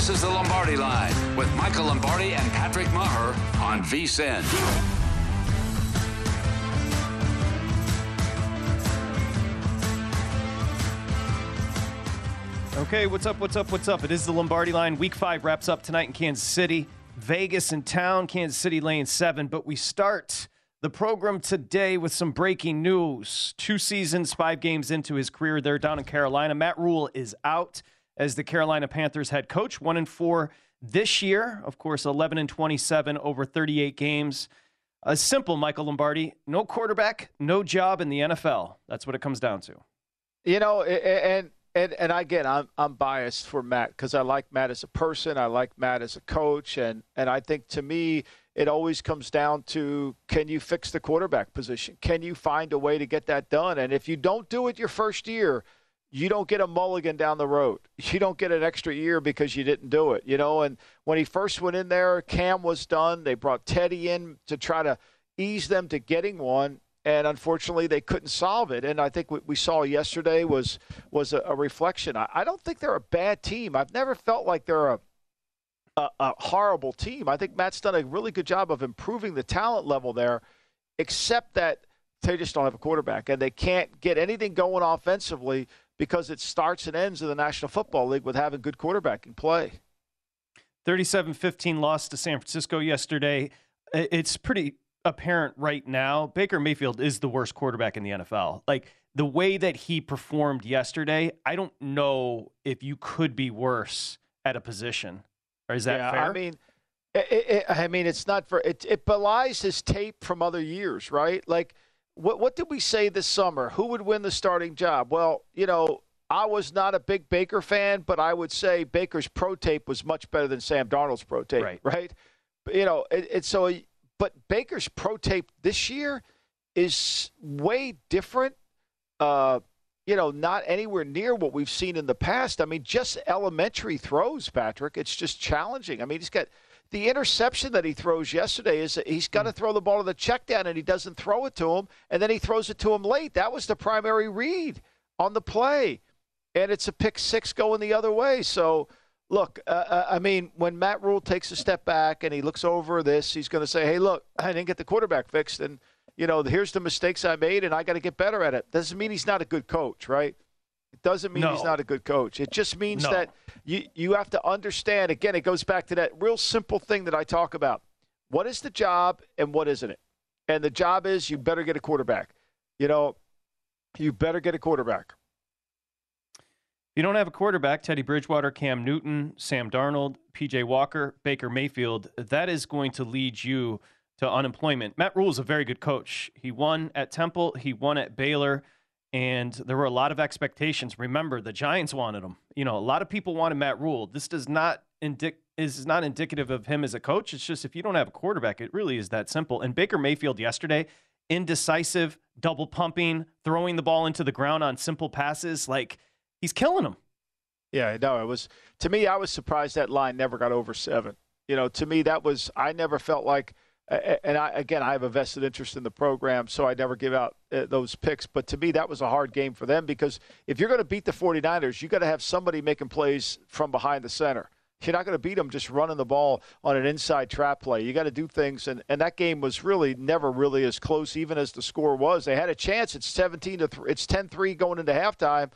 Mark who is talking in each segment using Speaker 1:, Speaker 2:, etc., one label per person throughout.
Speaker 1: This is the Lombardi Line with Michael Lombardi and Patrick Maher on VSIN.
Speaker 2: Okay, what's up? What's up? What's up? It is the Lombardi line. Week five wraps up tonight in Kansas City. Vegas in town, Kansas City lane seven. But we start the program today with some breaking news. Two seasons, five games into his career there down in Carolina. Matt Rhule is out as the Carolina Panthers head coach, one and four this year. Of course, 11 and 27 over 38 games. A simple, Michael Lombardi. No quarterback, no job in the NFL. That's what it comes down to.
Speaker 3: You know, and and and again, I'm I'm biased for Matt because I like Matt as a person, I like Matt as a coach, and and I think to me it always comes down to can you fix the quarterback position? Can you find a way to get that done? And if you don't do it your first year, you don't get a mulligan down the road. You don't get an extra year because you didn't do it, you know. And when he first went in there, Cam was done. They brought Teddy in to try to ease them to getting one, and unfortunately, they couldn't solve it. And I think what we saw yesterday was was a, a reflection. I, I, don't think they're a bad team. I've never felt like they're a, a a horrible team. I think Matt's done a really good job of improving the talent level there, except that they just don't have a quarterback, and they can't get anything going offensively because it starts and ends in the National Football League with having good quarterbacking play.
Speaker 2: 37 15 loss to San Francisco yesterday. It's pretty apparent right now. Baker Mayfield is the worst quarterback in the NFL. Like the way that he performed yesterday, I don't know if you could be worse at a position. Or is that
Speaker 3: yeah,
Speaker 2: fair?
Speaker 3: I mean, it, it, I mean, it's not for it. It belies his tape from other years, right? Like what, what did we say this summer? Who would win the starting job? Well, you know, I was not a big Baker fan, but I would say Baker's pro tape was much better than Sam Darnold's pro tape, right? right? But, you know, it's it, so, but Baker's pro tape this year is way different. Uh, you know, not anywhere near what we've seen in the past. I mean, just elementary throws, Patrick. It's just challenging. I mean, he's got the interception that he throws yesterday is that he's got to throw the ball to the check down and he doesn't throw it to him and then he throws it to him late. That was the primary read on the play. And it's a pick six going the other way. So, look, uh, uh I mean, when Matt Rhule takes a step back and he looks over this, he's going to say, hey, look, I didn't get the quarterback fixed. And, you know, here's the mistakes I made and I got to get better at it. Doesn't mean he's not a good coach, right? It doesn't mean no. he's not a good coach. It just means no. that you, you have to understand. Again, it goes back to that real simple thing that I talk about. What is the job and what isn't it? And the job is you better get a quarterback. You know, You better get a quarterback.
Speaker 2: If you don't have a quarterback, Teddy Bridgewater, Cam Newton, Sam Darnold, PJ Walker, Baker Mayfield, that is going to lead you to unemployment. Matt Rhule is a very good coach. He won at Temple, he won at Baylor, and there were a lot of expectations. Remember, the Giants wanted him. You know, a lot of people wanted Matt Rhule. This does not indic is not indicative of him as a coach. It's just if you don't have a quarterback, it really is that simple. And Baker Mayfield yesterday, indecisive, double pumping, throwing the ball into the ground on simple passes, like he's killing them.
Speaker 3: Yeah, no, it was to me. I was surprised that line never got over seven. You know, to me, that was I never felt like. And I, again, I have a vested interest in the program, so I never give out uh, those picks. But to me, that was a hard game for them because if you're going to beat the 49ers, you got to have somebody making plays from behind the center. You're not going to beat them just running the ball on an inside trap play. You got to do things, and, and that game was really never really as close, even as the score was. They had a chance. It's 17 to th- it's 10-3 going into halftime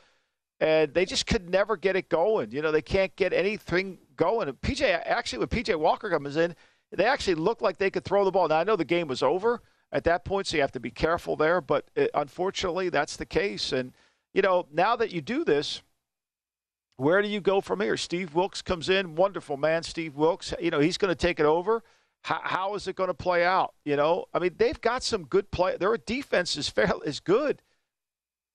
Speaker 3: and they just could never get it going. You know, they can't get anything going. PJ actually, when PJ Walker comes in, they actually looked like they could throw the ball. Now I know the game was over at that point, so you have to be careful there. But it, unfortunately, that's the case. And you know, now that you do this, where do you go from here? Steve Wilks comes in, wonderful man, Steve Wilks. You know, he's going to take it over. How, how is it going to play out? You know, I mean, they've got some good play. Their defense is fair is good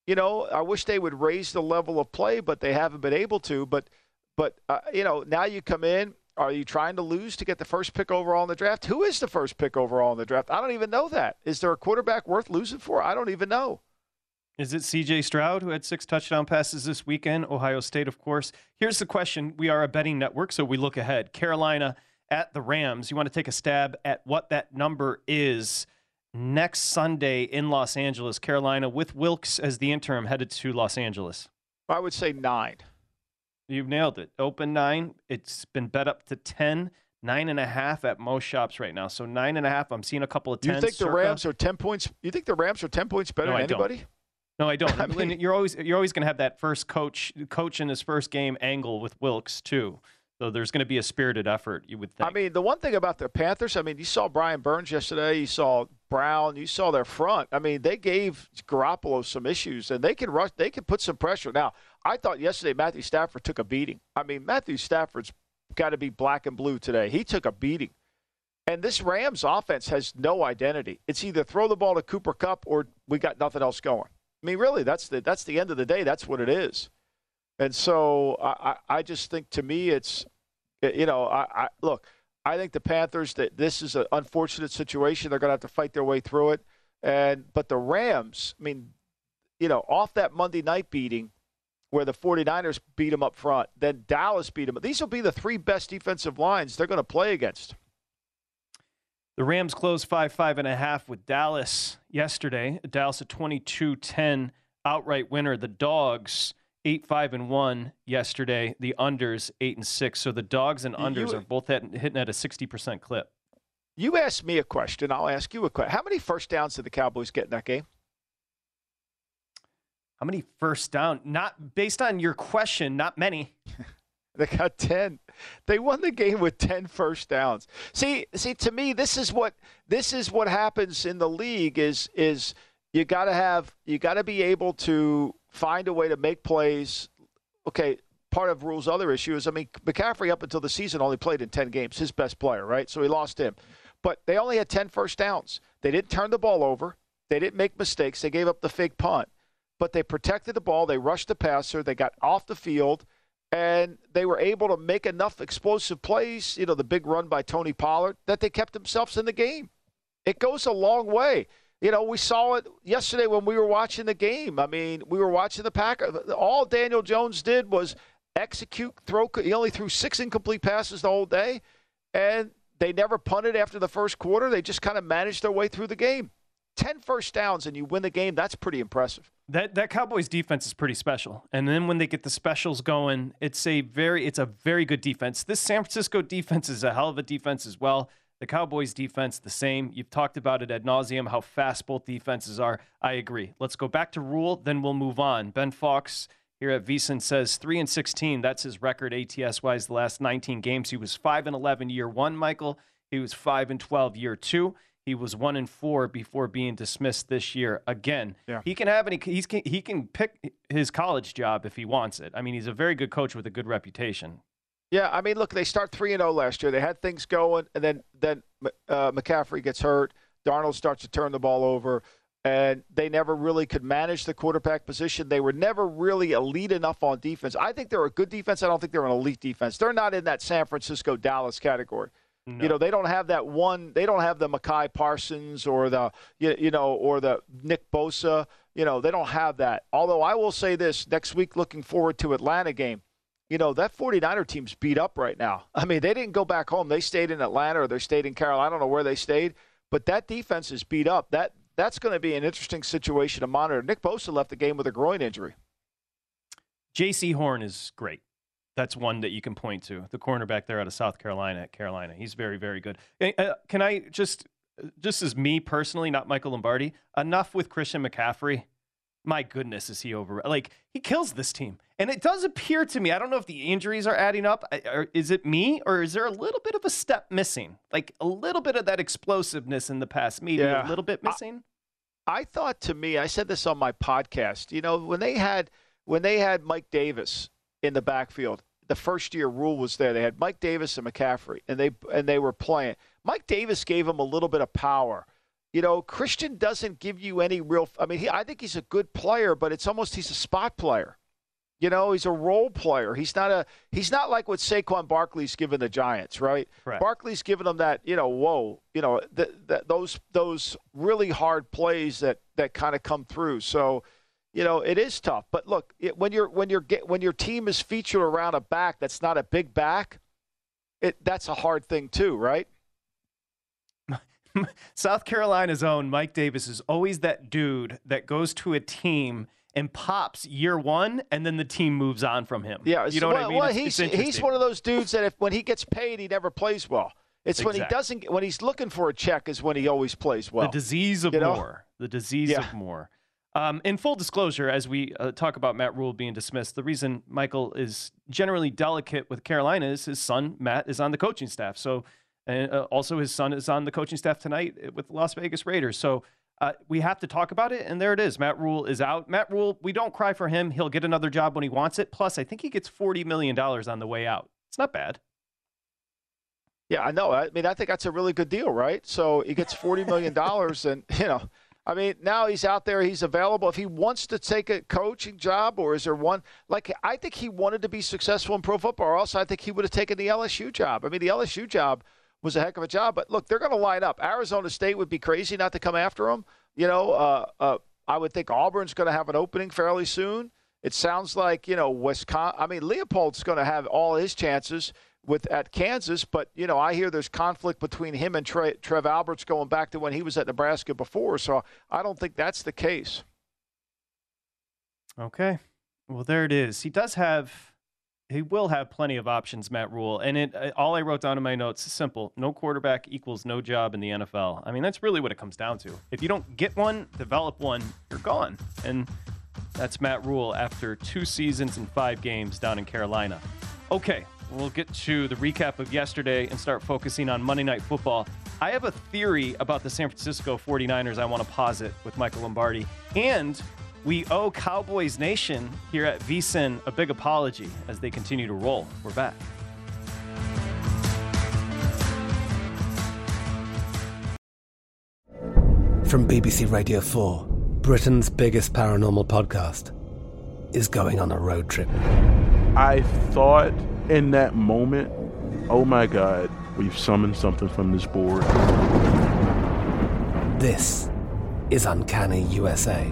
Speaker 3: you know, I wish they would raise the level of play, but they haven't been able to. But, but uh, you know, now you come in. Are you trying to lose to get the first pick overall in the draft? Who is the first pick overall in the draft? I don't even know that. Is there a quarterback worth losing for? I don't even know.
Speaker 2: Is it CJ Stroud who had six touchdown passes this weekend? Ohio State, of course. Here's the question We are a betting network, so we look ahead. Carolina at the Rams. You want to take a stab at what that number is next Sunday in Los Angeles, Carolina, with Wilks as the interim headed to Los Angeles?
Speaker 3: I would say nine.
Speaker 2: You've nailed it. Open nine. It's been bet up to 10, nine and a half at most shops right now. So nine and a half. I'm seeing a couple of 10.
Speaker 3: You think the Rams are 10 points? You think the Rams are 10 points better
Speaker 2: no,
Speaker 3: than anybody?
Speaker 2: Don't. No, I don't. I mean, you're always you're always going to have that first coach coach in his first game angle with Wilks too. So there's going to be a spirited effort, you would think.
Speaker 3: I mean, the one thing about the Panthers, I mean, you saw Brian Burns yesterday, you saw Brown, you saw their front. I mean, they gave Garoppolo some issues, and they can rush, they can put some pressure. Now, I thought yesterday Matthew Stafford took a beating. I mean, Matthew Stafford's got to be black and blue today. He took a beating. And this Rams offense has no identity. It's either throw the ball to Cooper Kupp or we got nothing else going. I mean, really, that's the that's the end of the day. That's what it is. And so I, I just think to me it's, you know, I, I look, I think the Panthers that this is an unfortunate situation. They're going to have to fight their way through it. And but the Rams, I mean, you know, off that Monday night beating where the 49ers beat them up front, then Dallas beat them. These will be the three best defensive lines they're going to play against.
Speaker 2: The Rams closed 5 5 and a half with Dallas yesterday. Dallas a 22 10 outright winner. The Dogs eight five and one yesterday. The unders eight and six. So the dogs and unders you, are both at, hitting at a sixty percent clip.
Speaker 3: You asked me a question. I'll ask you a question. How many first downs did the Cowboys get in that game?
Speaker 2: How many first down? Not based on your question. Not many.
Speaker 3: they got 10 they won the game with 10 first downs see see to me this is what this is what happens in the league is is you got to have you got to be able to find a way to make plays. Okay, part of Rhule's other issue is, I mean, McCaffrey up until the season only played in 10 games, his best player, right? So he lost him. But they only had 10 first downs. They didn't turn the ball over. They didn't make mistakes. They gave up the fake punt. But they protected the ball. They rushed the passer. They got off the field. And they were able to make enough explosive plays, you know, the big run by Tony Pollard, that they kept themselves in the game. It goes a long way. You know, we saw it yesterday when we were watching the game. I mean, we were watching the Packers. All Daniel Jones did was execute, throw. He only threw six incomplete passes the whole day, and they never punted after the first quarter. They just kind of managed their way through the game. 10 first downs and you win the game, that's pretty impressive.
Speaker 2: That that Cowboys defense is pretty special. And then when they get the specials going, it's a very it's a very good defense. This San Francisco defense is a hell of a defense as well. The Cowboys defense, the same. You've talked about it ad nauseum, how fast both defenses are. I agree. Let's go back to Rhule, then we'll move on. Ben Fox here at VSiN says 3 and 16. That's his record ATS wise the last 19 games. He was 5 and 11 year one, Michael. He was 5 and 12 year two. He was one and four before being dismissed this year. Again,
Speaker 3: Yeah.
Speaker 2: he can have any. He's he can pick his college job if he wants it. I mean, he's a very good coach with a good reputation.
Speaker 3: Yeah, I mean, look, they start three and zero last year. They had things going, and then then uh, McCaffrey gets hurt. Darnold starts to turn the ball over, and they never really could manage the quarterback position. They were never really elite enough on defense. I think they're a good defense. I don't think they're an elite defense. They're not in that San Francisco Dallas category.
Speaker 2: No.
Speaker 3: You know, they don't have that one. They don't have the Micah Parsons or the you, you know or the Nick Bosa. You know, they don't have that. Although I will say this: next week, looking forward to Atlanta game. You know, that 49er team's beat up right now. I mean, they didn't go back home. They stayed in Atlanta or they stayed in Carolina. I don't know where they stayed, but that defense is beat up. That that's going to be an interesting situation to monitor. Nick Bosa left the game with a groin injury.
Speaker 2: Jaycee Horn is great. That's one that you can point to. The cornerback there out of South Carolina at Carolina. He's very, very good. Can I just, just as me personally, not Michael Lombardi, enough with Christian McCaffrey? My goodness, is he over? Like, he kills this team. And it does appear to me, I don't know if the injuries are adding up. Is it me, or is there a little bit of a step missing? Like, a little bit of that explosiveness in the past, maybe
Speaker 3: Yeah.
Speaker 2: a little bit
Speaker 3: I-
Speaker 2: missing?
Speaker 3: I thought to me, I said this on my podcast. You know, when they had when they had Mike Davis in the backfield, the first year Rhule was there. They had Mike Davis and McCaffrey, and they and they were playing. Mike Davis gave him a little bit of power. You know, Christian doesn't give you any real. I mean, he, I think he's a good player, but it's almost he's a spot player. You know, he's a role player. He's not a. He's not like what Saquon Barkley's given the Giants, right?
Speaker 2: Correct.
Speaker 3: Barkley's given them that. You know, whoa. You know, th- that those those really hard plays that that kind of come through. So, you know, it is tough. But look, it, when you're when you're get, when your team is featured around a back that's not a big back, it that's a hard thing too, right?
Speaker 2: South Carolina's own Mike Davis is always that dude that goes to a team and pops year one, and then the team moves on from him.
Speaker 3: Yeah,
Speaker 2: you know
Speaker 3: well,
Speaker 2: what I mean.
Speaker 3: Well,
Speaker 2: It's-
Speaker 3: he's
Speaker 2: it's
Speaker 3: he's one of those dudes that if when he gets paid, he never plays well. It's when he doesn't when he's looking for a check is when he always plays well.
Speaker 2: the disease of
Speaker 3: you know?
Speaker 2: more. The disease
Speaker 3: Yeah.
Speaker 2: of more. Um, in full disclosure, as we uh, talk about Matt Rhule being dismissed, the reason Michael is generally delicate with Carolina is his son Matt is on the coaching staff. So, and uh, also his son is on the coaching staff tonight with the Las Vegas Raiders. So. Uh, we have to talk about it, and there it is. Matt Rhule is out. Matt Rhule, we don't cry for him. He'll get another job when he wants it. Plus, I think he gets $40 million on the way out. It's not bad.
Speaker 3: Yeah, I know. I mean, I think that's a really good deal, right? So he gets forty million dollars, and you know, I mean, now he's out there. He's available. If he wants to take a coaching job, or is there one? Like, I think he wanted to be successful in pro football. Or else, I think he would have taken the LSU job. I mean, the LSU job was a heck of a job. But look, they're going to line up. Arizona State would be crazy not to come after him. You know, uh, uh, I would think Auburn's going to have an opening fairly soon. It sounds like you know Wisconsin. I mean, Leipold's going to have all his chances with at Kansas, but you know I hear there's conflict between him and Tre, Trev Alberts going back to when he was at Nebraska before. So I don't think that's the case.
Speaker 2: Okay. Well, there it is. He does have, he will have plenty of options, Matt Rhule. And it, uh, all I wrote down in my notes is simple: no quarterback equals no job in the NFL. I mean, that's really what it comes down to. If you don't get one, develop one, you're gone. And that's Matt Rhule after two seasons and five games down in Carolina. Okay, we'll get to the recap of yesterday and start focusing on Monday Night Football. I have a theory about the San Francisco 49ers I want to posit with Michael Lombardi. And we owe Cowboys Nation here at VSIN a big apology as they continue to roll. We're back.
Speaker 4: From BBC Radio 4, Britain's biggest paranormal podcast is going on a road trip.
Speaker 5: I thought in that moment, oh my God, we've summoned something from this board.
Speaker 4: This is Uncanny USA.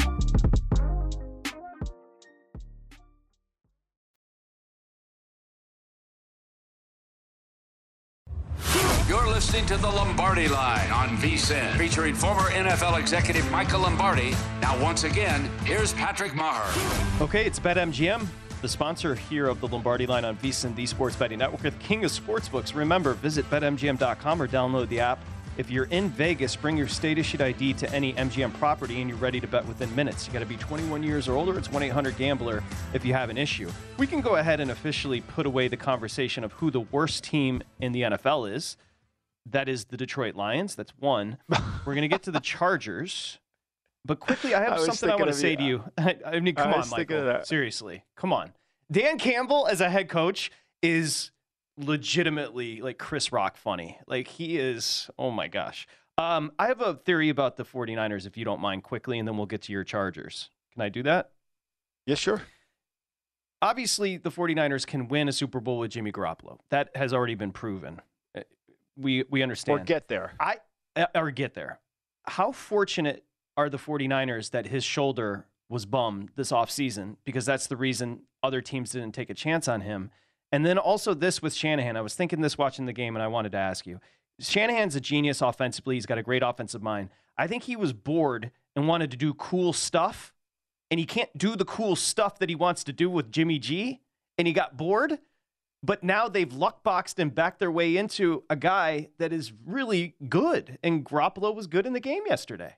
Speaker 1: Listening to the Lombardi Line on VSIN, featuring former NFL executive Michael Lombardi. Now, once again, here's Patrick Maher.
Speaker 2: Okay, it's BetMGM, the sponsor here of the Lombardi Line on VSIN, the Sports Betting Network, with King of Sportsbooks. Remember, visit BetMGM.com or download the app. If you're in Vegas, bring your state issued ID to any MGM property and you're ready to bet within minutes. You got to be 21 years or older. It's 1 800 Gambler if you have an issue. We can go ahead and officially put away the conversation of who the worst team in the NFL is. That is the Detroit Lions. That's one. We're going to get to the Chargers. But quickly, I have
Speaker 3: I
Speaker 2: something I want to say
Speaker 3: you.
Speaker 2: to you. I, I mean,
Speaker 3: I
Speaker 2: come on,
Speaker 3: thinking of
Speaker 2: Michael. Seriously, come on. Dan Campbell as a head coach is legitimately like Chris Rock funny. Like he is, oh my gosh. Um, I have a theory about the 49ers, if you don't mind, quickly, and then we'll get to your Chargers. Can I do that?
Speaker 3: Yes, sure.
Speaker 2: Obviously, the 49ers can win a Super Bowl with Jimmy Garoppolo. That has already been proven. We we understand.
Speaker 3: Or get there.
Speaker 2: I uh, or get there. How fortunate are the 49ers that his shoulder was bummed this offseason because that's the reason other teams didn't take a chance on him. And then also this with Shanahan. I was thinking this watching the game and I wanted to ask you. Shanahan's a genius offensively. He's got a great offensive mind. I think he was bored and wanted to do cool stuff and he can't do the cool stuff that he wants to do with Jimmy G and he got bored. But now they've luck boxed and backed their way into a guy that is really good. And Garoppolo was good in the game yesterday.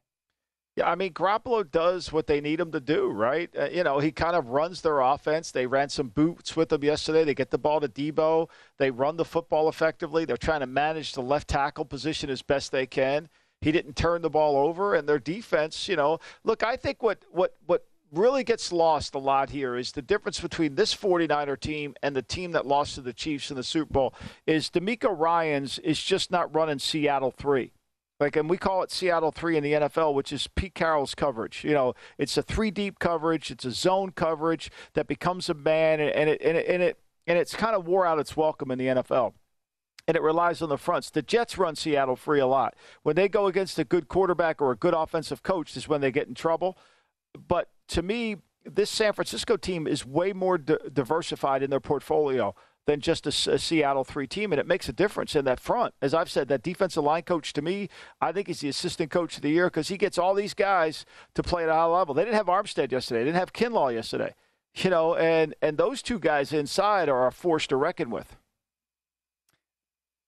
Speaker 3: Yeah, I mean, Garoppolo does what they need him to do, right? Uh, you know, he kind of runs their offense. They ran some boots with him yesterday. They get the ball to Deebo. They run the football effectively. They're trying to manage the left tackle position as best they can. He didn't turn the ball over, and their defense, you know, look, I think what what what really gets lost a lot here is the difference between this 49er team and the team that lost to the Chiefs in the Super Bowl is DeMeco Ryans is just not running Seattle 3. Like, and we call it Seattle 3 in the NFL, which is Pete Carroll's coverage. You know, it's a three deep coverage, it's a zone coverage that becomes a man, and, and, it, and, it, and, it, and it's kind of wore out its welcome in the NFL and it relies on the fronts. The Jets run Seattle three a lot. When they go against a good quarterback or a good offensive coach, is when they get in trouble. But to me, this San Francisco team is way more di- diversified in their portfolio than just a, a, Seattle three team, and it makes a difference in that front. As I've said, that defensive line coach to me, I think he's the assistant coach of the year because he gets all these guys to play at a high level. They didn't have Armstead yesterday. They didn't have Kinlaw yesterday. You know, and and those two guys inside are a force to reckon with.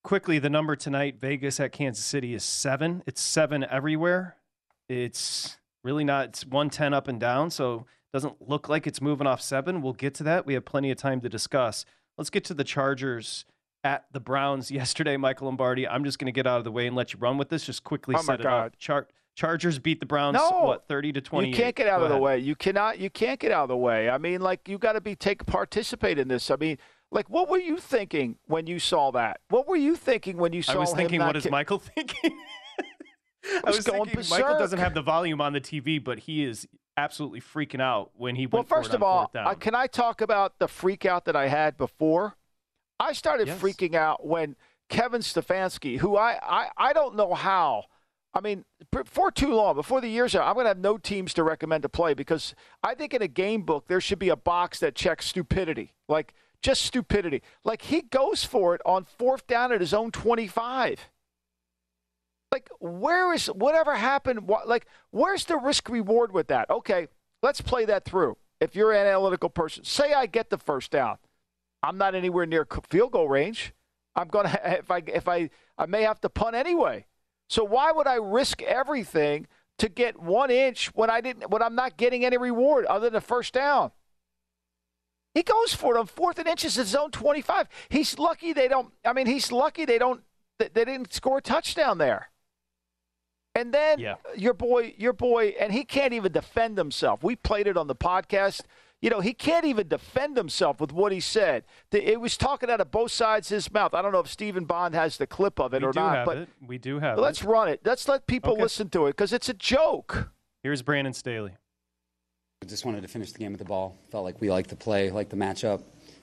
Speaker 2: Quickly, the number tonight, Vegas at Kansas City is seven. It's seven everywhere. It's really not. It's 110 up and down, so doesn't look like it's moving off seven. We'll get to that. We have plenty of time to discuss. Let's get to the Chargers at the Browns yesterday, Michael Lombardi. I'm just going to get out of the way and let you run with this. Just quickly
Speaker 3: oh
Speaker 2: set it
Speaker 3: God.
Speaker 2: up. Char- Chargers beat the Browns
Speaker 3: no,
Speaker 2: what 30 to 20.
Speaker 3: You can't get out Go of ahead. the way. You cannot you can't get out of the way. I mean, like you got to be take participate in this. I mean, like what were you thinking when you saw that? What were you thinking when you saw
Speaker 2: I was thinking what
Speaker 3: is
Speaker 2: ki- Michael thinking? I was, going thinking berserk. Michael doesn't have the volume on the TV, but he is absolutely freaking out when he went
Speaker 3: Well, first of all,
Speaker 2: uh,
Speaker 3: can I talk about the freak out that I had before? I started yes. freaking out when Kevin Stefanski, who I, I, I don't know how. I mean, for too long, before the year's out, I'm going to have no teams to recommend to play because I think in a game book there should be a box that checks stupidity, like just stupidity. Like he goes for it on fourth down at his own 25 like where is whatever happened like where's the risk reward with that? Okay let's play that through. If you're an analytical person say i get the first down. I'm not anywhere near field goal range. I'm going to if i if i i may have to punt anyway. So why would i risk everything to get one inch when i didn't when i'm not getting any reward other than a first down? He goes for it on fourth and inches at zone 25 he's lucky they don't i mean he's lucky they don't they didn't score a touchdown there and then yeah. your boy, your boy, and he can't even defend himself. We played it on the podcast. You know, he can't even defend himself with what he said. It was talking out of both sides of his mouth. I don't know if Stephen Bond has the clip of it
Speaker 2: we
Speaker 3: or not,
Speaker 2: but it. we do have
Speaker 3: let's
Speaker 2: it.
Speaker 3: run it. Let's let people
Speaker 2: okay.
Speaker 3: listen to it because it's a joke.
Speaker 2: Here's Brandon Staley.
Speaker 6: I just wanted to finish the game with the ball. Felt like we liked the play, liked the matchup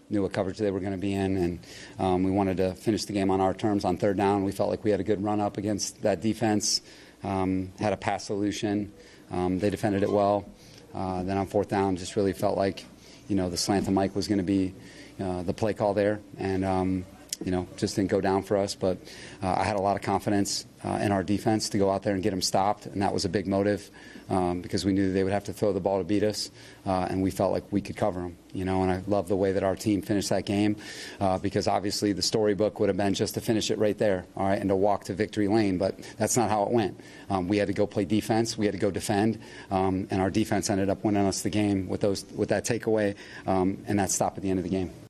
Speaker 6: knew what coverage they were going to be in, and um, we wanted to finish the game on our terms on third down. We felt like we had a good run up against that defense um, had a pass solution. Um, they defended it well. Uh, then on fourth down, just really felt like, you know, the slant to Mike was going to be uh, the play call there, and um, you know, just didn't go down for us. But uh, I had a lot of confidence uh, in our defense to go out there and get them stopped, and that was a big motive um, because we knew they would have to throw the ball to beat us, uh, and we felt like we could cover them. You know, and I love the way that our team finished that game uh, because obviously the storybook would have been just to finish it right there, all right, and to walk to victory lane. But that's not how it went. Um, we had to go play defense. We had to go defend, um, and our defense ended up winning us the game with those with that takeaway um, and that stop at the end of the game.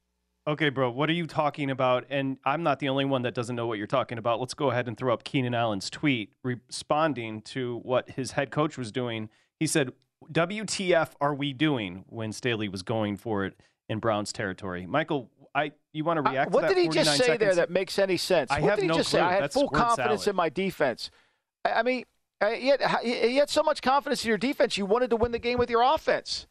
Speaker 2: Okay, bro, what are you talking about? And I'm not the only one that doesn't know what you're talking about. Let's go ahead and throw up Keenan Allen's tweet responding to what his head coach was doing. He said, WTF are we doing when Staley was going for it in Browns territory? Michael, I you want to react
Speaker 3: uh, what
Speaker 2: to
Speaker 3: did he just say
Speaker 2: seconds?
Speaker 3: there that makes any sense?
Speaker 2: I
Speaker 3: what
Speaker 2: have
Speaker 3: did he
Speaker 2: no
Speaker 3: just
Speaker 2: clue.
Speaker 3: say? I had
Speaker 2: That's
Speaker 3: full confidence
Speaker 2: salad.
Speaker 3: in my defense. I, I mean, he had, he had so much confidence in your defense, you wanted to win the game with your offense.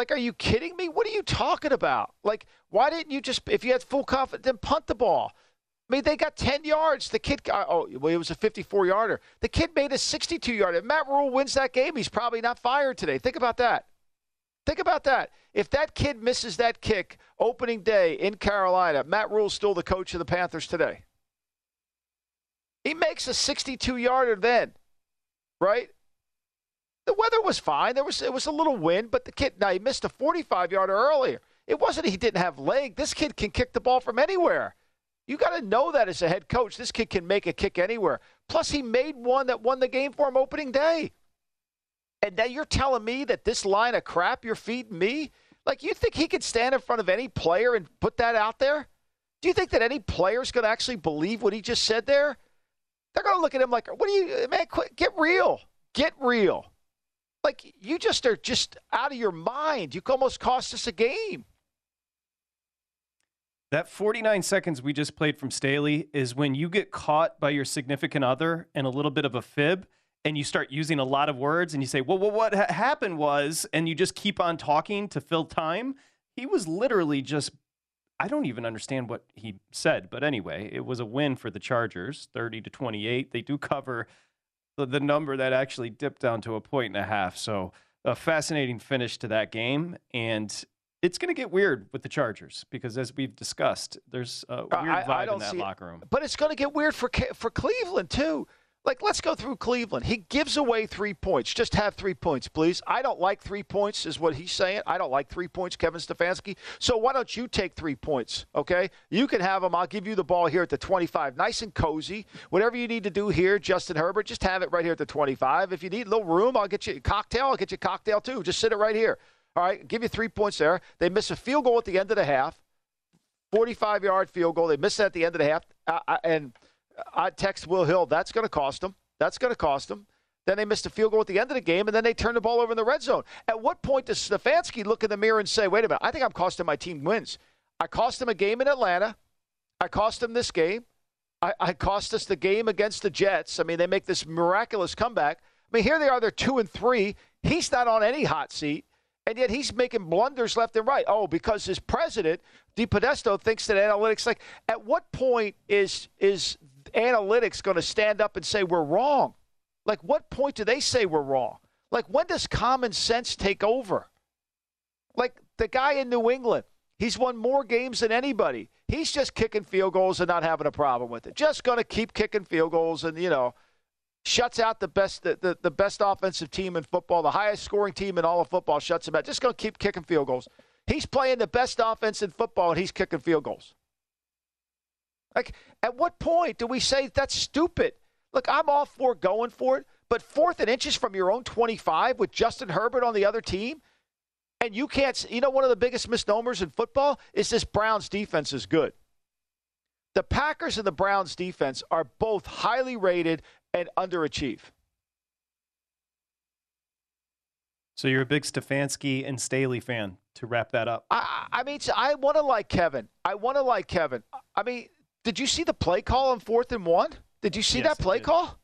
Speaker 3: Like, are you kidding me? What are you talking about? Like, why didn't you just, if you had full confidence, then punt the ball? I mean, they got 10 yards. The kid, oh, well, it was a 54 yarder. The kid made a 62 yarder. Matt Rhule wins that game, he's probably not fired today. Think about that. Think about that. If that kid misses that kick opening day in Carolina, Matt Rhule's still the coach of the Panthers today. He makes a 62 yarder then, right? The weather was fine. There was it was a little wind, but the kid now he missed a 45 yarder earlier. It wasn't he didn't have leg. This kid can kick the ball from anywhere. You got to know that as a head coach. This kid can make a kick anywhere. Plus, he made one that won the game for him opening day. And now you're telling me that this line of crap you're feeding me? Like, you think he could stand in front of any player and put that out there? Do you think that any player's going to actually believe what he just said there? They're going to look at him like, what are you, man, quit, get real. Get real. Like, you just are just out of your mind. You almost cost us a game.
Speaker 2: That 49 seconds we just played from Staley is when you get caught by your significant other and a little bit of a fib and you start using a lot of words and you say, well, well what ha- happened was, and you just keep on talking to fill time. He was literally just, I don't even understand what he said. But anyway, it was a win for the Chargers, 30 to 28. They do cover the, the number that actually dipped down to a point and a half. So a fascinating finish to that game. And it's going to get weird with the Chargers because, as we've discussed, there's a uh,
Speaker 3: weird
Speaker 2: vibe
Speaker 3: I don't
Speaker 2: in that locker room.
Speaker 3: But it's going to get weird for for Cleveland too. Like, let's go through Cleveland. He gives away three points. Just have three points, please. I don't like three points, is what he's saying. I don't like three points, Kevin Stefanski. So why don't you take three points, okay? You can have them. I'll give you the ball here at the 25. Nice and cozy. Whatever you need to do here, Justin Herbert, just have it right here at the 25. If you need a little room, I'll get you a cocktail. I'll get you a cocktail too. Just sit it right here. All right, give you three points there. They miss a field goal at the end of the half, 45 yard field goal. They miss it at the end of the half. Uh, and I text Will Hill, that's going to cost them. That's going to cost them. Then they missed a field goal at the end of the game, and then they turned the ball over in the red zone. At what point does Stefanski look in the mirror and say, wait a minute, I think I'm costing my team wins? I cost them a game in Atlanta. I cost them this game. I, I cost us the game against the Jets. I mean, they make this miraculous comeback. I mean, here they are, they're two and three. He's not on any hot seat. And yet he's making blunders left and right. Oh, because his president, DePodesta, thinks that analytics like at what point is is analytics going to stand up and say we're wrong? Like, what point do they say we're wrong? Like, when does common sense take over? Like, the guy in New England, he's won more games than anybody. He's just kicking field goals and not having a problem with it. Just going to keep kicking field goals and, you know, shuts out the best the, the, the, best offensive team in football, the highest scoring team in all of football shuts him out. Just going to keep kicking field goals. He's playing the best offense in football and he's kicking field goals. Like, at what point do we say that's stupid? Look, I'm all for going for it, but fourth and inches from your own 25 with Justin Herbert on the other team, and you can't, you know, one of the biggest misnomers in football is this Browns defense is good. The Packers and the Browns defense are both highly rated and underachieve.
Speaker 2: So you're a big Stefanski and Staley fan. To wrap that up,
Speaker 3: I, I mean, I want to like Kevin. I want to like Kevin. I mean, did you see the play call on fourth and one? Did you see
Speaker 2: yes,
Speaker 3: that play call?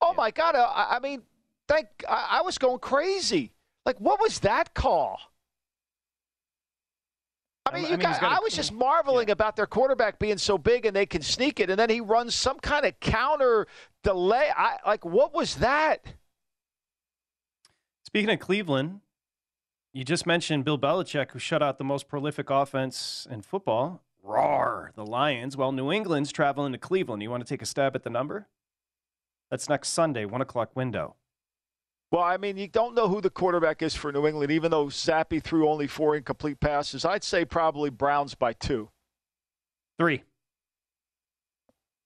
Speaker 3: Oh yeah. my God! I, I mean, thank I, I was going crazy. Like, what was that call? I mean, I, mean, got, I was just marveling yeah. about their quarterback being so big and they can sneak it, and then he runs some kind of counter delay. I, like, what was that?
Speaker 2: Speaking of Cleveland, you just mentioned Bill Belichick, who shut out the most prolific offense in football. Roar, the Lions. Well, New England's traveling to Cleveland. You want to take a stab at the number? That's next Sunday, one o'clock window.
Speaker 3: Well, I mean, you don't know who the quarterback is for New England, even though Zappe threw only four incomplete passes. I'd say probably Browns by two.
Speaker 2: Three.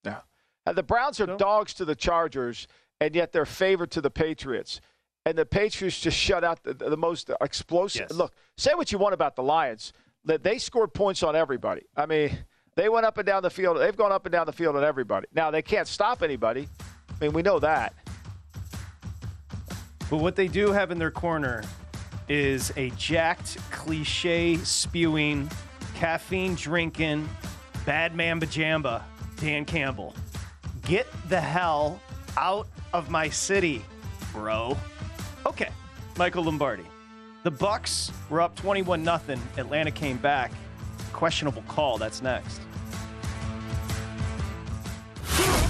Speaker 3: Yeah. And the Browns are dogs to the Chargers, and yet they're favored to the Patriots. And the Patriots just shut out the, the most explosive.
Speaker 2: Yes.
Speaker 3: Look, say what you want about the Lions that they scored points on everybody. I mean, they went up and down the field. They've gone up and down the field on everybody. Now they can't stop anybody. I mean, we know that.
Speaker 2: But what they do have in their corner is a jacked, cliche spewing, caffeine drinking, bad man bajamba, Dan Campbell. Get the hell out of my city, bro. Okay, Michael Lombardi. The Bucks were up 21 0 Atlanta came back. Questionable call. That's next.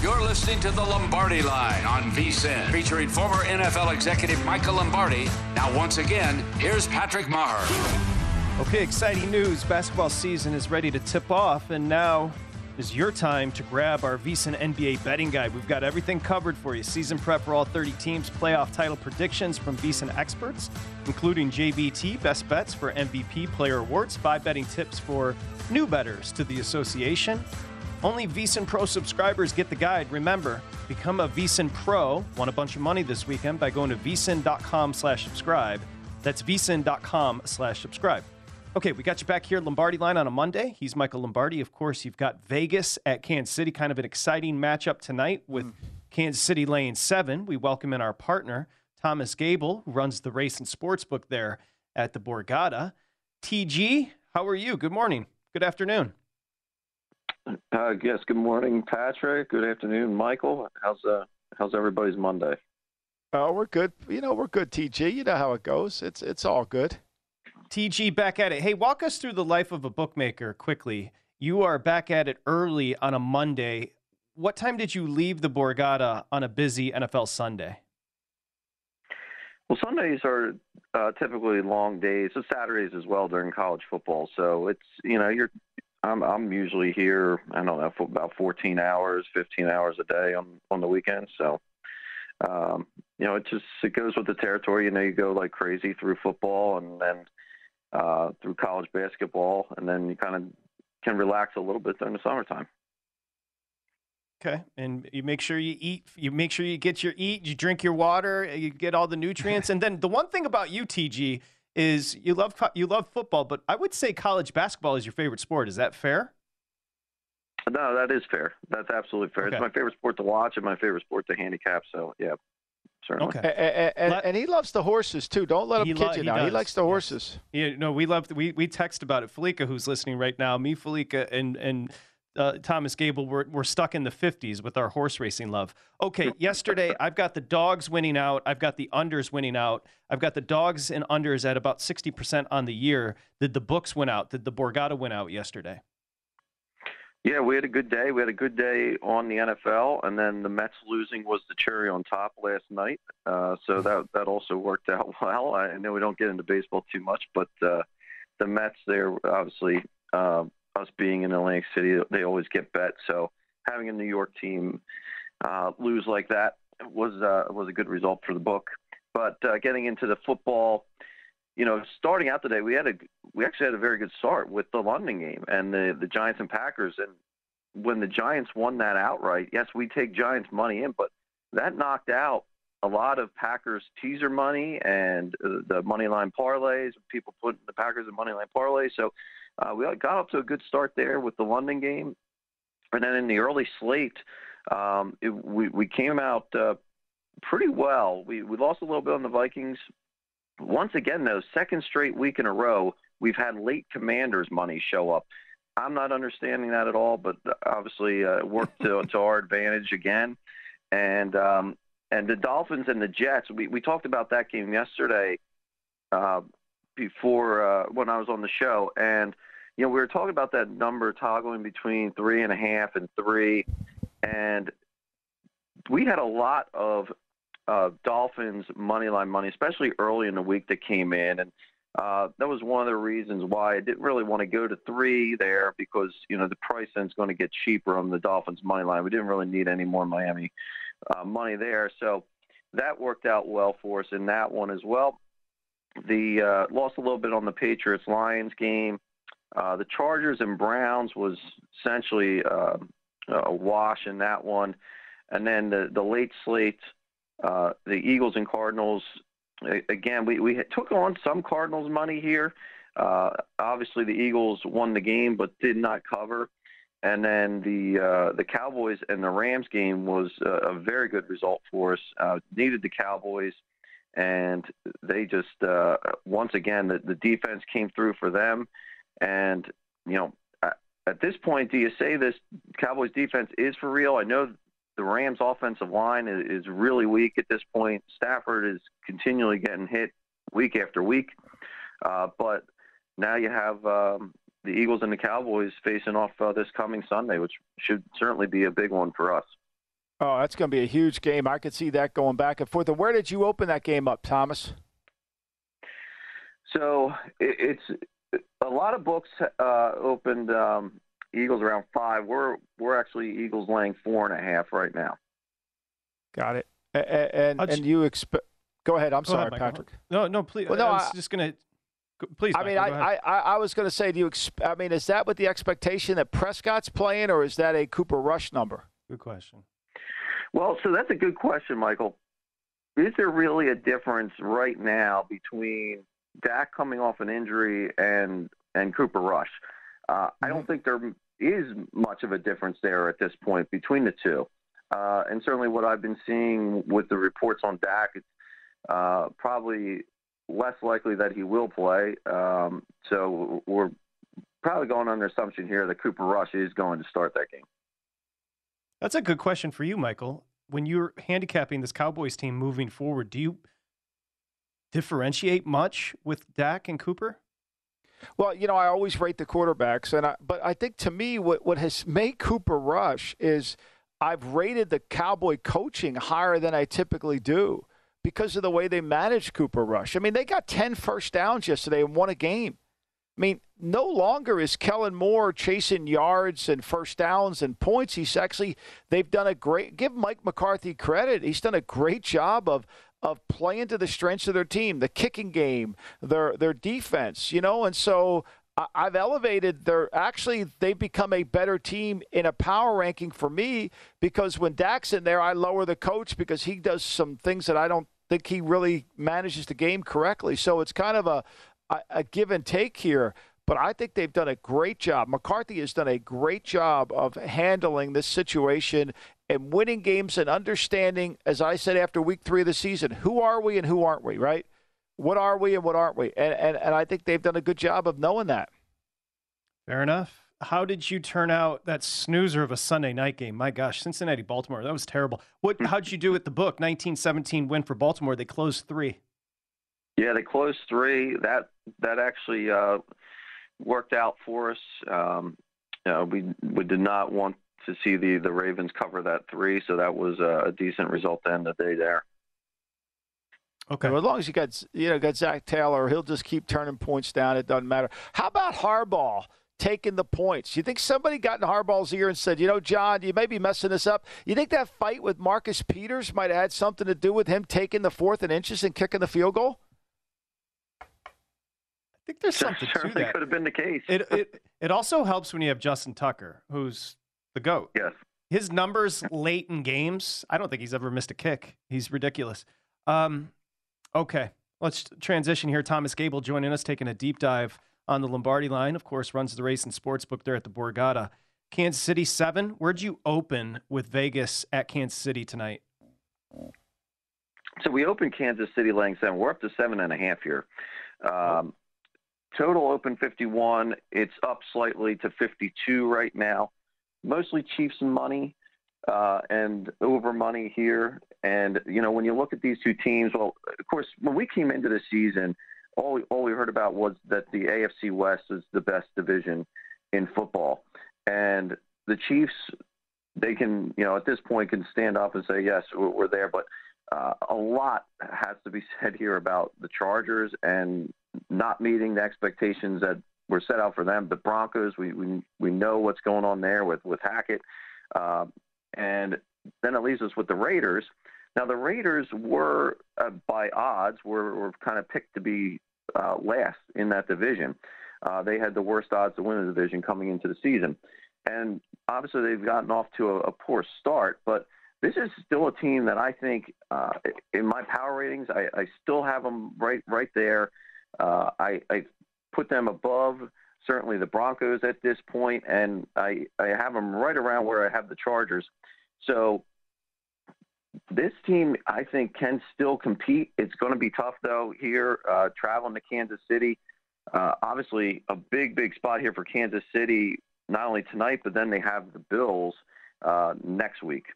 Speaker 1: You're listening to the Lombardi Line on VSIN, featuring former NFL executive Michael Lombardi. Now, once again, here's Patrick Maher.
Speaker 2: Okay, exciting news. Basketball season is ready to tip off, and now is your time to grab our VSIN NBA betting guide. We've got everything covered for you. Season prep for all 30 teams, playoff title predictions from VSIN experts, including JBT, best bets for MVP player awards, five betting tips for new betters to the association, Only VSIN Pro subscribers get the guide. Remember, become a VSIN Pro. Want a bunch of money this weekend by going to vsin.com slash subscribe. That's vsin.com slash subscribe. Okay, we got you back here, Lombardi line on a Monday. He's Michael Lombardi. Of course, you've got Vegas at Kansas City, kind of an exciting matchup tonight with mm. Kansas City laying seven. We welcome in our partner, Thomas Gable, who runs the race and sports book there at the Borgata. TG, how are you? Good morning. Good afternoon.
Speaker 7: Uh, yes. Good morning, Patrick. Good afternoon, Michael. How's uh how's everybody's Monday?
Speaker 3: Oh, we're good. You know, we're good, TG. You know how it goes. It's it's all good.
Speaker 2: TG back at it. Hey, walk us through the life of a bookmaker quickly. You are back at it early on a Monday. What time did you leave the Borgata on a busy NFL Sunday?
Speaker 7: Well, Sundays are uh, typically long days. So Saturdays as well during college football. So it's you know you're I'm I'm usually here. I don't know for about 14 hours, 15 hours a day on on the weekends. So, um, you know, it just it goes with the territory. You know, you go like crazy through football and then uh, through college basketball, and then you kind of can relax a little bit during the summertime.
Speaker 2: Okay, and you make sure you eat. You make sure you get your eat. You drink your water. You get all the nutrients. and then the one thing about you, TG, is you love you love football, but I would say college basketball is your favorite sport. Is that fair?
Speaker 7: No, that is fair. That's absolutely fair. Okay. It's my favorite sport to watch and my favorite sport to handicap. So yeah, certainly.
Speaker 3: Okay. And, and, and, he loves the horses too. Don't let him kid lo- you now. Does. He likes the horses.
Speaker 2: Yeah, no, we love. We we text about it. Felica, who's listening right now, me, Felica, and and uh, Thomas Gable, we're, we're stuck in the 50s with our horse racing love. Okay, yesterday I've got the dogs winning out. I've got the unders winning out. I've got the dogs and unders at about 60% on the year. Did the books win out? Did the Borgata win out yesterday?
Speaker 7: Yeah, we had a good day. We had a good day on the NFL, and then the Mets losing was the cherry on top last night. Uh, so that that also worked out well. I know we don't get into baseball too much, but uh, the Mets, they're obviously um, us being in Atlantic City, they always get bet. So having a New York team uh, lose like that was uh, was a good result for the book. But uh, getting into the football, you know, starting out today, we had a we actually had a very good start with the London game and the the Giants and Packers. And when the Giants won that outright, yes, we take Giants money in, but that knocked out a lot of Packers teaser money and uh, the money line parlays. People put the Packers in money line parlays. So uh, we got up to a good start there with the London game, and then in the early slate, um, it, we we came out uh, pretty well. We we lost a little bit on the Vikings. Once again, though, second straight week in a row, we've had late Commanders money show up. I'm not understanding that at all, but obviously uh, it worked to, to our advantage again. And um, and the Dolphins and the Jets, we, we talked about that game yesterday. Uh, before uh, when I was on the show, and you know we were talking about that number toggling between three and a half and three, and we had a lot of uh, Dolphins money line money, especially early in the week that came in, and uh, that was one of the reasons why I didn't really want to go to three there because you know the price is going to get cheaper on the Dolphins money line. We didn't really need any more Miami uh, money there, so that worked out well for us in that one as well. The uh, lost a little bit on the Patriots Lions game. Uh, the Chargers and Browns was essentially uh, a wash in that one, and then the the late slate, uh, the Eagles and Cardinals. Again, we we took on some Cardinals money here. Uh, obviously, the Eagles won the game but did not cover. And then the uh, the Cowboys and the Rams game was a, a very good result for us. Uh, needed the Cowboys and they just uh, once again the, the defense came through for them, and you know at this point, do you say this Cowboys defense is for real? I know the Rams offensive line is, is really weak at this point. Stafford is continually getting hit week after week, uh, but now you have um, the Eagles and the Cowboys facing off uh, this coming Sunday, which should certainly be a big one for us.
Speaker 3: Oh, that's going to be a huge game. I could see that going back and forth. And Where did you open that game up, Thomas?
Speaker 7: So it's a lot of books uh, opened um, Eagles around five. We're we're actually Eagles laying four and a half right now.
Speaker 3: Got it. And and, and you expect? Go ahead. I'm
Speaker 2: go
Speaker 3: sorry,
Speaker 2: ahead,
Speaker 3: Patrick.
Speaker 2: No, no, please. Well, no, I was I, just gonna Please.
Speaker 3: I mean, I, I, I I was going to say, do you? Exp- I mean, is that with the expectation that Prescott's playing, or is that a Cooper Rush number?
Speaker 2: Good question.
Speaker 7: Well, so that's a good question, Michael. Is there really a difference right now between Dak coming off an injury and and Cooper Rush? Uh, I don't think there is much of a difference there at this point between the two. Uh, and certainly, what I've been seeing with the reports on Dak, it's uh, probably less likely that he will play. Um, so we're probably going on the assumption here that Cooper Rush is going to start that game.
Speaker 2: That's a good question for you, Michael. When you're handicapping this Cowboys team moving forward, do you differentiate much with Dak and Cooper?
Speaker 3: Well, you know, I always rate the quarterbacks, and I, but I think to me, what what has made Cooper Rush is I've rated the Cowboy coaching higher than I typically do because of the way they managed Cooper Rush. I mean, they got 10 first downs yesterday and won a game. I mean, no longer is Kellen Moore chasing yards and first downs and points. He's actually they've done a great give Mike McCarthy credit. He's done a great job of of playing to the strengths of their team, the kicking game, their their defense, you know, and so I've elevated their actually they've become a better team in a power ranking for me because when Dak's in there, I lower the coach because he does some things that I don't think he really manages the game correctly. So it's kind of a, a, a give and take here. But I think they've done a great job. McCarthy has done a great job of handling this situation and winning games and understanding, as I said after week three of the season, who are we and who aren't we, right? What are we and what aren't we? And, and, and I think they've done a good job of knowing that.
Speaker 2: Fair enough how did you turn out that snoozer of a Sunday night game? My gosh, Cincinnati Baltimore, that was terrible. What hmm. how'd you do with the book? 1917 win for Baltimore. They closed 3.
Speaker 7: Yeah, they closed 3. That that actually uh, worked out for us. Um, you know, we we did not want to see the the Ravens cover that 3, so that was a, a decent result to end the day there.
Speaker 3: Okay. Well, as long as you got you know got Zac Taylor, he'll just keep turning points down. It doesn't matter. How about Harbaugh? taking the points. You think somebody got in Harbaugh's ear and said, you know, John, you may be messing this up. You think that fight with Marcus Peters might have had something to do with him taking the fourth and inches and kicking the field goal?
Speaker 2: I think there's something to that.
Speaker 7: could have been the case.
Speaker 2: it, it it also helps when you have Justin Tucker, who's the goat.
Speaker 7: Yes.
Speaker 2: His numbers late in games, I don't think he's ever missed a kick. He's ridiculous. Um, okay, let's transition here. Thomas Gable joining us, taking a deep dive on the Lombardi line. Of course, runs the race and sports book there at the Borgata. Kansas City seven. Where'd you open with Vegas at Kansas City tonight?
Speaker 7: So we opened Kansas City laying seven. We're up to seven and a half here. Um, total open 51. It's up slightly to 52 right now. Mostly Chiefs and money uh, and over money here. And, you know, when you look at these two teams, well, of course, when we came into the season – all we, all we heard about was that the AFC West is the best division in football, and the Chiefs, they can you know at this point can stand up and say yes we're, we're there, but uh, a lot has to be said here about the Chargers and not meeting the expectations that were set out for them. The Broncos, we we, we know what's going on there with with Hackett, uh, and then it leaves us with the Raiders. Now the Raiders were, uh, by odds, were, were kind of picked to be uh, last in that division. Uh, they had the worst odds to win the division coming into the season, and obviously they've gotten off to a, a poor start. But this is still a team that I think, uh, in my power ratings, I, I still have them right right there. Uh, I, I put them above certainly the Broncos at this point, and I, I have them right around where I have the Chargers. So this team, I think, can still compete. It's going to be tough, though, here, uh, traveling to Kansas City. Uh, obviously, a big, big spot here for Kansas City, not only tonight, but then they have the Bills uh, next week.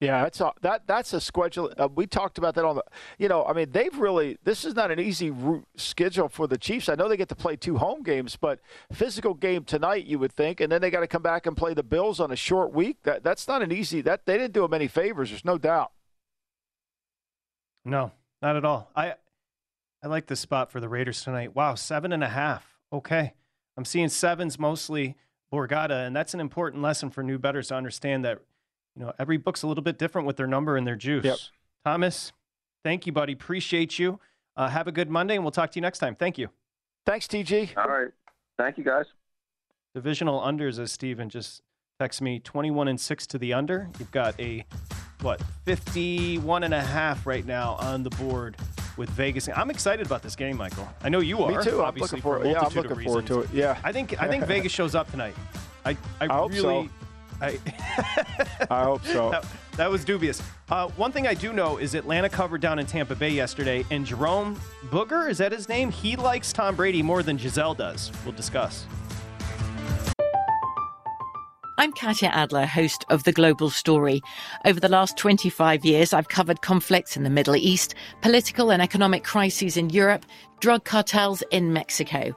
Speaker 3: Yeah, that's a, that that's a schedule. Uh, we talked about that on the. You know, I mean, they've really. This is not an easy schedule for the Chiefs. I know they get to play two home games, but physical game tonight, you would think, and then they got to come back and play the Bills on a short week. That that's not an easy. That they didn't do them any favors. There's no doubt.
Speaker 2: No, not at all. I I like this spot for the Raiders tonight. Wow, seven and a half. Okay, I'm seeing sevens mostly Borgata, and that's an important lesson for new bettors to understand that you know, every book's a little bit different with their number and their juice.
Speaker 3: Yep.
Speaker 2: Thomas, thank you, buddy. Appreciate you. Uh, have a good Monday, and we'll talk to you next time. Thank you.
Speaker 3: Thanks, TG.
Speaker 7: All right. Thank you, guys.
Speaker 2: Divisional unders, as Steven just texted me, 21 and 6 to the under. You've got a, what, 51 and a half right now on the board with Vegas. I'm excited about this game, Michael. I know you are.
Speaker 3: Me too. I'm
Speaker 2: Obviously,
Speaker 3: looking
Speaker 2: for a
Speaker 3: forward. Yeah, I'm
Speaker 2: multitude of
Speaker 3: looking forward to it. Yeah.
Speaker 2: I think I think Vegas shows up tonight. I I,
Speaker 3: I hope
Speaker 2: really
Speaker 3: so.
Speaker 2: I
Speaker 3: I hope so.
Speaker 2: that, that was dubious. Uh, one thing I do know is Atlanta covered down in Tampa Bay yesterday, and Jerome Boger is that his name? He likes Tom Brady more than Gisele does. We'll discuss.
Speaker 8: I'm Katya Adler, host of The Global Story. Over the last 25 years, I've covered conflicts in the Middle East, political and economic crises in Europe, drug cartels in Mexico.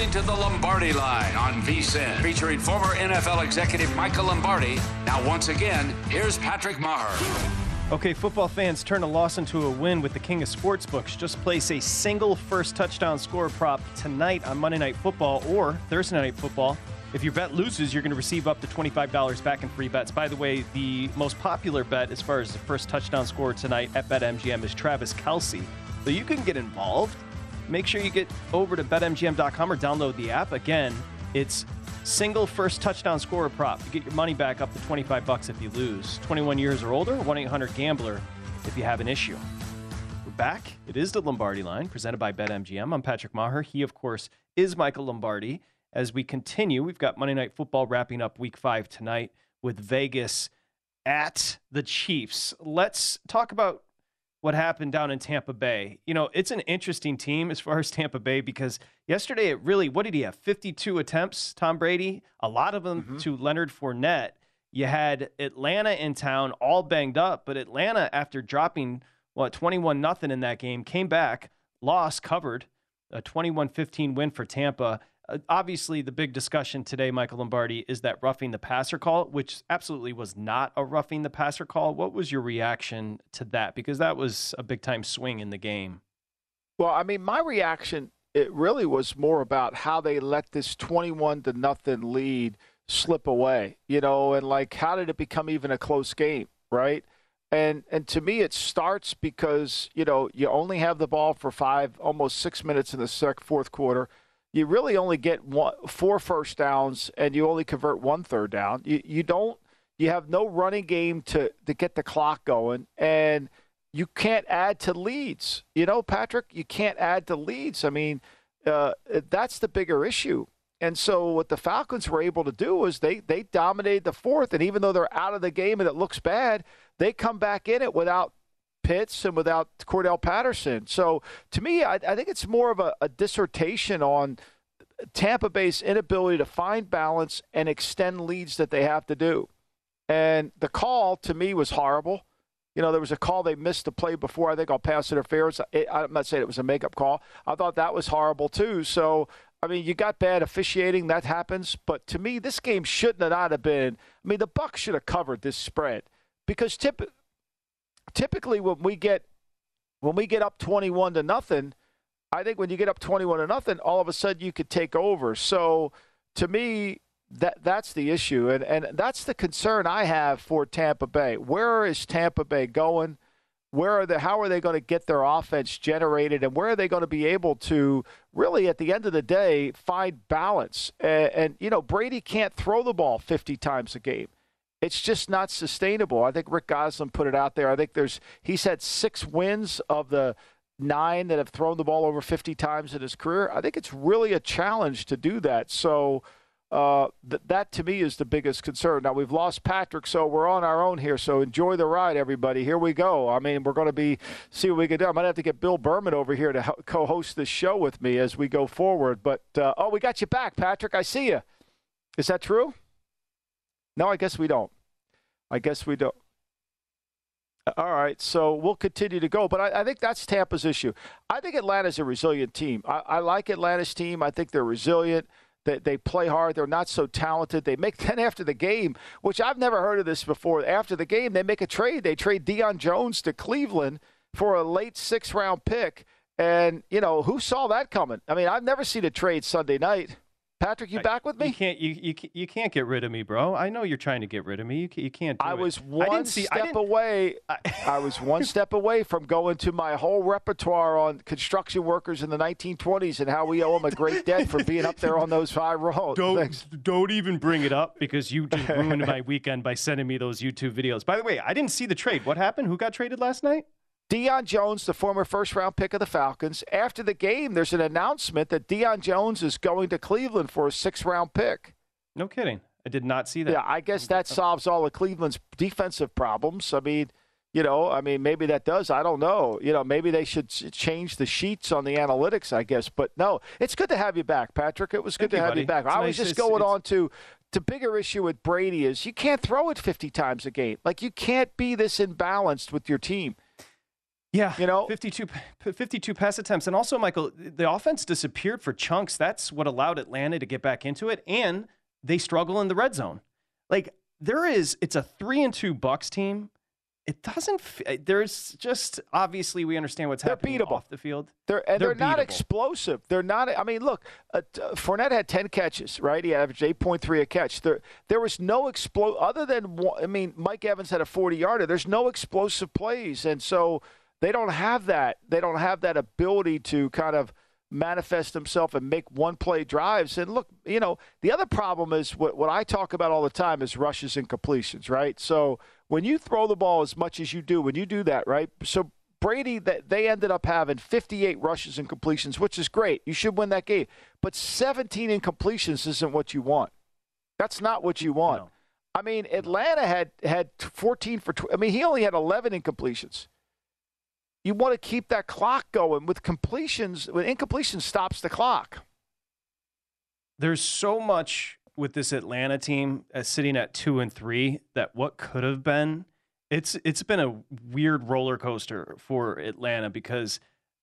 Speaker 1: Listening to the Lombardi Line on VSIN, featuring former NFL executive Michael Lombardi. Now, once again, here's Patrick Maher.
Speaker 2: Okay, football fans turn a loss into a win with the king of sportsbooks. Just place a single first touchdown score prop tonight on Monday Night Football or Thursday Night Football. If your bet loses, you're going to receive up to $25 back in free bets. By the way, the most popular bet as far as the first touchdown score tonight at BetMGM is Travis Kelce. So you can get involved. Make sure you get over to betmgm.com or download the app. Again, it's single first touchdown scorer prop. You get your money back up to 25 bucks if you lose. 21 years or older, 1-800-GAMBLER if you have an issue. We're back. It is the Lombardi line presented by BetMGM. I'm Patrick Maher. He, of course, is Michael Lombardi. As we continue, we've got Monday Night Football wrapping up week five tonight with Vegas at the Chiefs. Let's talk about what happened down in Tampa Bay. You know, it's an interesting team as far as Tampa Bay because yesterday it really, what did he have? 52 attempts, Tom Brady, a lot of them mm-hmm. to Leonard Fournette. You had Atlanta in town all banged up, but Atlanta, after dropping, what, 21 nothing in that game, came back, lost, covered, a 21 15 win for Tampa. Uh, obviously, the big discussion today, Michael Lombardi, is that roughing the passer call, which absolutely was not a roughing the passer call. What was your reaction to that? Because that was a big time swing in the game.
Speaker 3: Well, I mean, my reaction it really was more about how they let this 21 to nothing lead slip away, you know, and like how did it become even a close game, right? And and to me, it starts because you know you only have the ball for five, almost six minutes in the sec- fourth quarter you really only get one, four first downs and you only convert one third down. You, you don't, you have no running game to, to get the clock going and you can't add to leads. You know, Patrick, you can't add to leads. I mean, uh, that's the bigger issue. And so what the Falcons were able to do is they they dominated the fourth, and even though they're out of the game and it looks bad, they come back in it without Pitts and without Cordarrelle Patterson. So to me, I, I think it's more of a, a dissertation on Tampa Bay's inability to find balance and extend leads that they have to do. And the call to me was horrible. You know, there was a call they missed the play before. I think I'll pass interference. I'm not saying it was a makeup call. I thought that was horrible too. So, I mean, you got bad officiating. That happens. But to me, this game shouldn't have not have been. I mean, the Bucs should have covered this spread because typically typically when we get when we get up 21 to nothing, I think when you get up 21 to nothing, all of a sudden you could take over. So to me, that that's the issue, and and that's the concern I have for Tampa Bay. Where is Tampa Bay going? Where are they? How are they going to get their offense generated, and where are they going to be able to really, at the end of the day, find balance? And, and you know, Brady can't throw the ball 50 times a game it's just not sustainable. I think Rick Gosselin put it out there. I think there's he's had six wins of the nine that have thrown the ball over 50 times in his career. I think it's really a challenge to do that. So uh, th- that to me is the biggest concern. Now we've lost Patrick, so we're on our own here. So enjoy the ride, everybody. Here we go. I mean, we're going to be see what we can do. I might have to get Bill Berman over here to ho- co-host this show with me as we go forward. But uh, oh, we got you back, Patrick. I see you. Is that true? No, I guess we don't. I guess we don't. All right, so we'll continue to go, but I, I, think that's Tampa's issue. I think Atlanta's a resilient team. I, I like Atlanta's team. I think they're resilient. They, they play hard. They're not so talented. They make then after the game, which I've never heard of this before. After the game, they make a trade. They trade Deion Jones to Cleveland for a late six round pick. And you know who saw that coming? I mean, I've never seen a trade Sunday night. Patrick, you back with me?
Speaker 2: You can't. You, you you can't get rid of me, bro. I know you're trying to get rid of me. You can't. You can't
Speaker 3: I was
Speaker 2: it.
Speaker 3: one
Speaker 2: I
Speaker 3: see, step away. I, I was one step away from going to my whole repertoire on construction workers in the 1920s and how we owe them a great debt for being up there on those high roads.
Speaker 2: Don't
Speaker 3: Thanks.
Speaker 2: don't even bring it up because you just ruined my weekend by sending me those YouTube videos. By the way, I didn't see the trade. What happened? Who got traded last night?
Speaker 3: Deion Jones, the former first round pick of the Falcons, after the game, there's an announcement that Deion Jones is going to Cleveland for a six round pick.
Speaker 2: No kidding. I did not see that.
Speaker 3: Yeah, I guess that solves all of Cleveland's defensive problems. I mean, you know, I mean, maybe that does. I don't know. You know, maybe they should change the sheets on the analytics, I guess. But no, it's good to have you back, Patrick. It was good
Speaker 2: Thank
Speaker 3: to
Speaker 2: you,
Speaker 3: have
Speaker 2: buddy.
Speaker 3: you back.
Speaker 2: It's
Speaker 3: I
Speaker 2: nice.
Speaker 3: was just going
Speaker 2: it's-
Speaker 3: on to the bigger issue with Brady is you can't throw it 50 times a game. Like you can't be this imbalanced with your team.
Speaker 2: Yeah,
Speaker 3: you know,
Speaker 2: 52, 52 pass attempts, and also Michael, the offense disappeared for chunks. That's what allowed Atlanta to get back into it, and they struggle in the red zone. Like there is, it's a three and two Bucs team it doesn't. There's just obviously we understand what's
Speaker 3: they're
Speaker 2: happening
Speaker 3: beatable.
Speaker 2: off the field.
Speaker 3: They're and they're,
Speaker 2: They're
Speaker 3: not explosive. They're not. I mean, look, uh, Fournette had ten catches, right? He averaged eight point three a catch. There, there was no explo other than I mean, Mike Evans had a forty yarder. There's no explosive plays, and so they don't have that. They don't have that ability to kind of manifest themselves and make one play drives. And look, you know, the other problem is what, what I talk about all the time is rushes and completions, right? So when you throw the ball as much as you do, when you do that, right? So Brady, that they ended up having 58 rushes and completions, which is great. You should win that game. But 17 incompletions isn't what you want. That's not what you want. I mean, Atlanta had had 14 for. Tw- I mean, he only had 11 incompletions. You want to keep that clock going with completions. When incompletion stops the clock.
Speaker 2: There's so much with this Atlanta team uh, sitting at two and three that what could have been. It's it's been a weird roller coaster for Atlanta because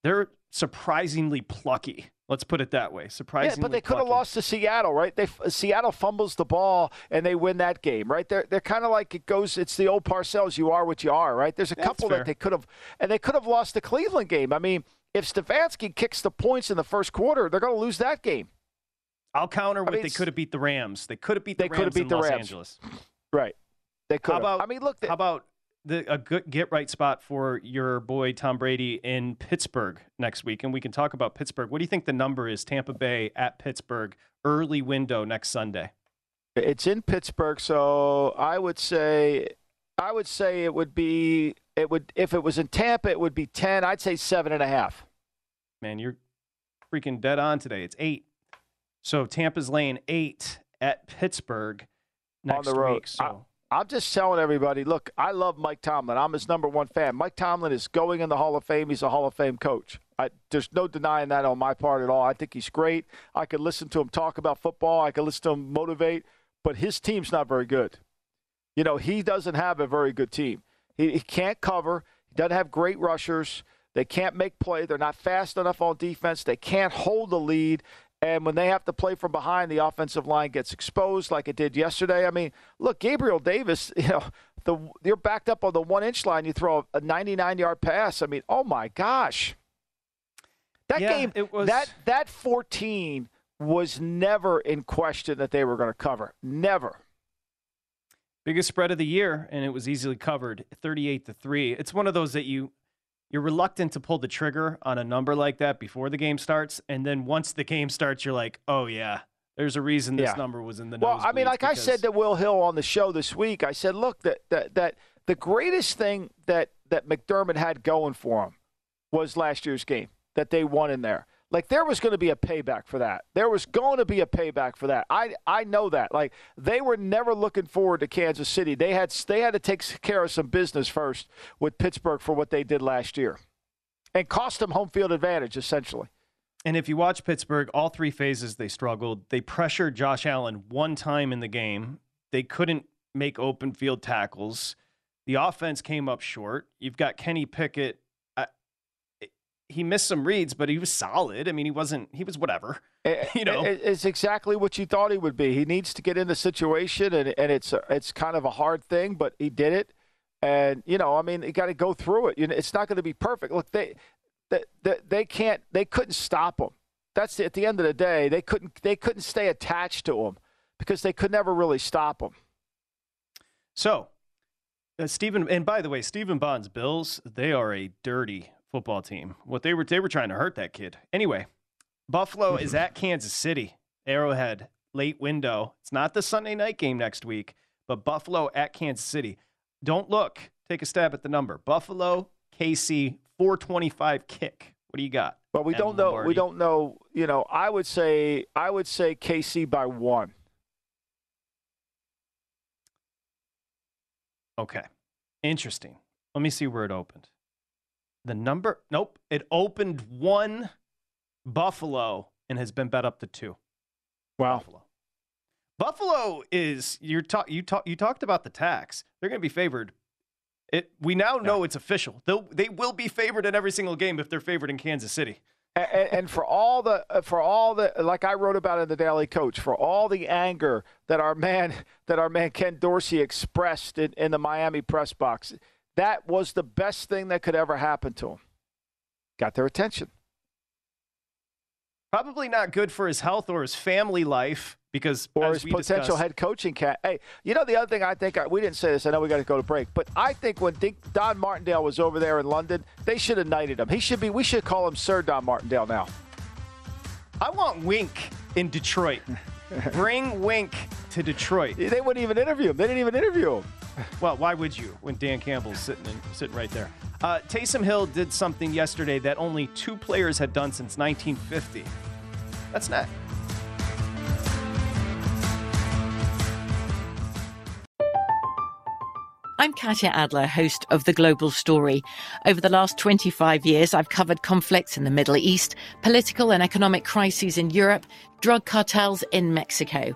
Speaker 2: they're surprisingly plucky. Let's put it that way. Surprisingly, plucky.
Speaker 3: yeah, but they could have lost to Seattle, right? They Seattle fumbles the ball and they win that game, right? They're they're kind of like it goes. It's the old Parcells. You are what you are, right? There's a
Speaker 2: That's
Speaker 3: couple
Speaker 2: fair.
Speaker 3: that they could have, and they could have lost the Cleveland game. I mean, if Stefanski kicks the points in the first quarter, they're going to lose that game.
Speaker 2: I'll counter with
Speaker 3: mean,
Speaker 2: they could have beat the Rams. They could have beat the
Speaker 3: They could
Speaker 2: Rams
Speaker 3: have beat
Speaker 2: in
Speaker 3: the
Speaker 2: Los
Speaker 3: Rams.
Speaker 2: Angeles.
Speaker 3: Right? They could.
Speaker 2: How
Speaker 3: have.
Speaker 2: about
Speaker 3: I mean, look.
Speaker 2: how about the, a good get right spot for your boy Tom Brady in Pittsburgh next week, and we can talk about Pittsburgh. What do you think the number is? Tampa Bay at Pittsburgh, early window next Sunday.
Speaker 3: It's in Pittsburgh, so I would say, I would say it would be, it would if it was in Tampa, it would be ten. I'd say seven and a half.
Speaker 2: Man, you're freaking dead on today. It's eight. So Tampa's laying eight at Pittsburgh next
Speaker 3: on the road.
Speaker 2: week. So
Speaker 3: I, am just telling everybody, look, I love Mike Tomlin. I'm his number one fan. Mike Tomlin is going in the Hall of Fame. He's a Hall of Fame coach. I, there's no denying that on my part at all. I think he's great. I could listen to him talk about football. I could listen to him motivate, but his team's not very good. You know, he doesn't have a very good team. He, he can't cover. He doesn't have great rushers. They can't make play. They're not fast enough on defense. They can't hold the lead. And when they have to play from behind, the offensive line gets exposed like it did yesterday. I mean, look, Gabriel Davis, you know, the you're backed up on the one inch line. You throw a 99 yard pass. I mean, oh my gosh, that
Speaker 2: Yeah,
Speaker 3: game,
Speaker 2: it was-
Speaker 3: that that 14 was never in question that they were going to cover. Never.
Speaker 2: biggest spread of the year, and it was easily covered, thirty-eight to three. It's one of those that you you're reluctant to pull the trigger on a number like that before the game starts, and then once the game starts, you're like, oh yeah, there's a reason this
Speaker 3: Yeah.
Speaker 2: number was in the
Speaker 3: Well, I mean, like I said to Will Hill on the show this week, I said, look, that that, that the greatest thing that that McDermott had going for him was last year's game that they won in there. Like there was going to be a payback for that. There was going to be a payback for that. I I know that. Like they were never looking forward to Kansas City. They had they had to take care of some business first with Pittsburgh for what they did last year, and cost them home field advantage essentially.
Speaker 2: And if you watch Pittsburgh, all three phases they struggled. They pressured Josh Allen one time in the game. They couldn't make open field tackles. The offense came up short. You've got Kenny Pickett. He missed some reads, but he was solid. I mean, he wasn't. He was whatever. You know.
Speaker 3: It's exactly what you thought he would be. He needs to get in the situation, and, and it's it's kind of a hard thing, but he did it. And you know, I mean, you got to go through it. You know, it's not going to be perfect. Look, they, they they they can't they couldn't stop him. That's the, at the end of the day, they couldn't they couldn't stay attached to him because they could never really stop him.
Speaker 2: So, uh, Stephen, and by the way, Stephen Bond's Bills, they are a dirty football team. What they were, they were trying to hurt that kid. Anyway, Buffalo is mm-hmm. at Kansas City, Arrowhead, late window. It's not the Sunday night game next week, but Buffalo at Kansas City. Don't look. Take a stab at the number. Buffalo, KC, 425 kick. What do you got?
Speaker 3: But we don't know. We don't know. You know, I would say I would say KC by one.
Speaker 2: Okay. Interesting. Let me see where it opened. The number, nope, it opened one Buffalo and has been bet up to two.
Speaker 3: Wow.
Speaker 2: Buffalo. Buffalo is you're talk you talk you talked about the tax. They're going to be favored. It we now know it's official. They will they will be favored in every single game if they're favored in Kansas City.
Speaker 3: and, and for all the uh, for all the like I wrote about in the Daily Coach, for all the anger that our man that our man Ken Dorsey expressed in, in the Miami press box, That was the best thing that could ever happen to him. Got their attention.
Speaker 2: Probably not good for his health or his family life because
Speaker 3: or his potential
Speaker 2: discussed-
Speaker 3: head coaching cat. Hey, you know the other thing I think uh, we didn't say this. I know we got to go to break, but I think when Dick, Don Martindale was over there in London, they should have knighted him. He should be. We should call him Sir Don Martindale now.
Speaker 2: I want Wink in Detroit. Bring Wink to Detroit.
Speaker 3: They wouldn't even interview him. They didn't even interview him.
Speaker 2: Well, why would you when Dan Campbell's sitting in, sitting right there? Uh, Taysom Hill did something yesterday that only two players had done since 1950. That's not.
Speaker 8: I'm Katya Adler, host of The Global Story. Over the last 25 years, I've covered conflicts in the Middle East, political and economic crises in Europe, drug cartels in Mexico.